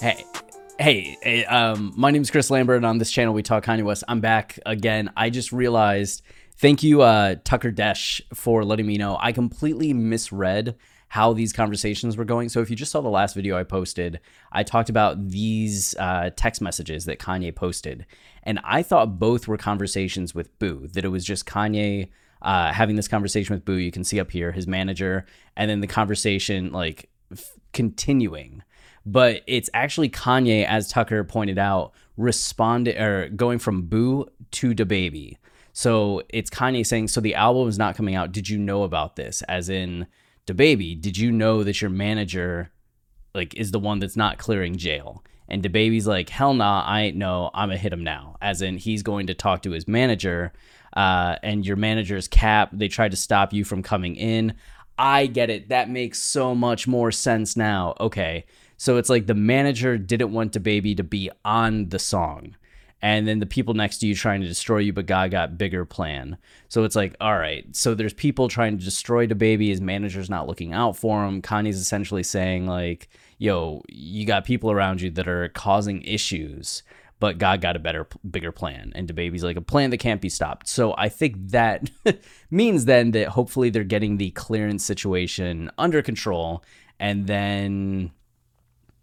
Hey, hey, um, my name is Chris Lambert, and on this channel we talk Kanye West. I'm back again. I just realized, thank you, uh, Tucker Desh, for letting me know. I completely misread how these conversations were going. So if you just saw the last video I posted, I talked about these uh, text messages that Kanye posted, and I thought both were conversations with Boo. That it was just Kanye uh, having this conversation with Boo. You can see up here his manager, and then the conversation like f- continuing but it's actually Kanye, as Tucker pointed out, responded or going from Boo to DaBaby. So it's Kanye saying, "So the album is not coming out. Did you know about this?" As in, DaBaby, did you know that your manager, like, is the one that's not clearing jail? And DaBaby's like, "Hell nah, I ain't know. I'm gonna hit him now." As in, he's going to talk to his manager, uh, and your manager's cap. They tried to stop you from coming in. I get it. That makes so much more sense now. Okay. So it's like the manager didn't want DaBaby to be on the song. And then the people next to you trying to destroy you, but God got bigger plan. So it's like, all right. So there's people trying to destroy DaBaby. His manager's not looking out for him. Kanye's essentially saying like, yo, you got people around you that are causing issues, but God got a better, bigger plan. And DaBaby's like a plan that can't be stopped. So I think that means then that hopefully they're getting the clearance situation under control. And then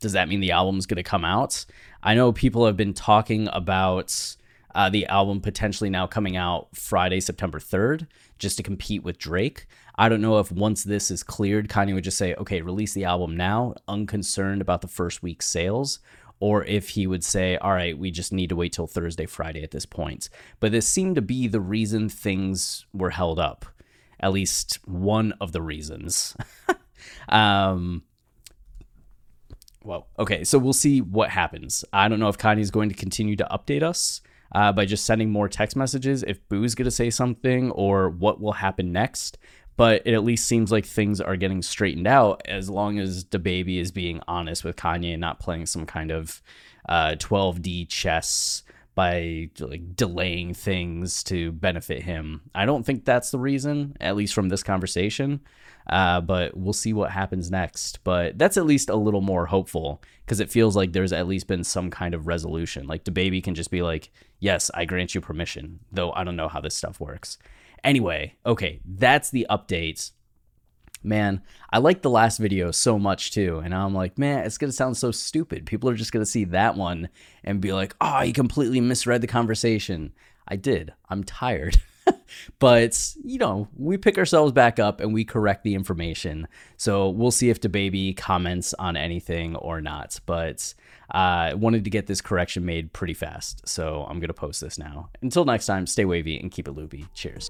does that mean the album's going to come out? I know people have been talking about uh, the album potentially now coming out Friday, September 3rd, just to compete with Drake. I don't know if once this is cleared, Kanye would just say, okay, release the album now, unconcerned about the first week's sales, or if he would say, all right, we just need to wait till Thursday, Friday at this point. But this seemed to be the reason things were held up, at least one of the reasons. um, well, okay, so we'll see what happens. I don't know if Kanye's going to continue to update us uh, by just sending more text messages, if Boo's going to say something, or what will happen next. But it at least seems like things are getting straightened out as long as DaBaby is being honest with Kanye and not playing some kind of uh, 12D chess by like delaying things to benefit him. I don't think that's the reason, at least from this conversation. Uh, but we'll see what happens next. But that's at least a little more hopeful because it feels like there's at least been some kind of resolution. Like DaBaby can just be like, "Yes, I grant you permission," though I don't know how this stuff works. Anyway, okay, that's the update man, I like the last video so much too. And I'm like, man, it's going to sound so stupid. People are just going to see that one and be like, oh, you completely misread the conversation. I did. I'm tired. but, you know, we pick ourselves back up and we correct the information. So we'll see if DaBaby comments on anything or not. But I uh, wanted to get this correction made pretty fast. So I'm going to post this now. Until next time, stay wavy and keep it loopy. Cheers.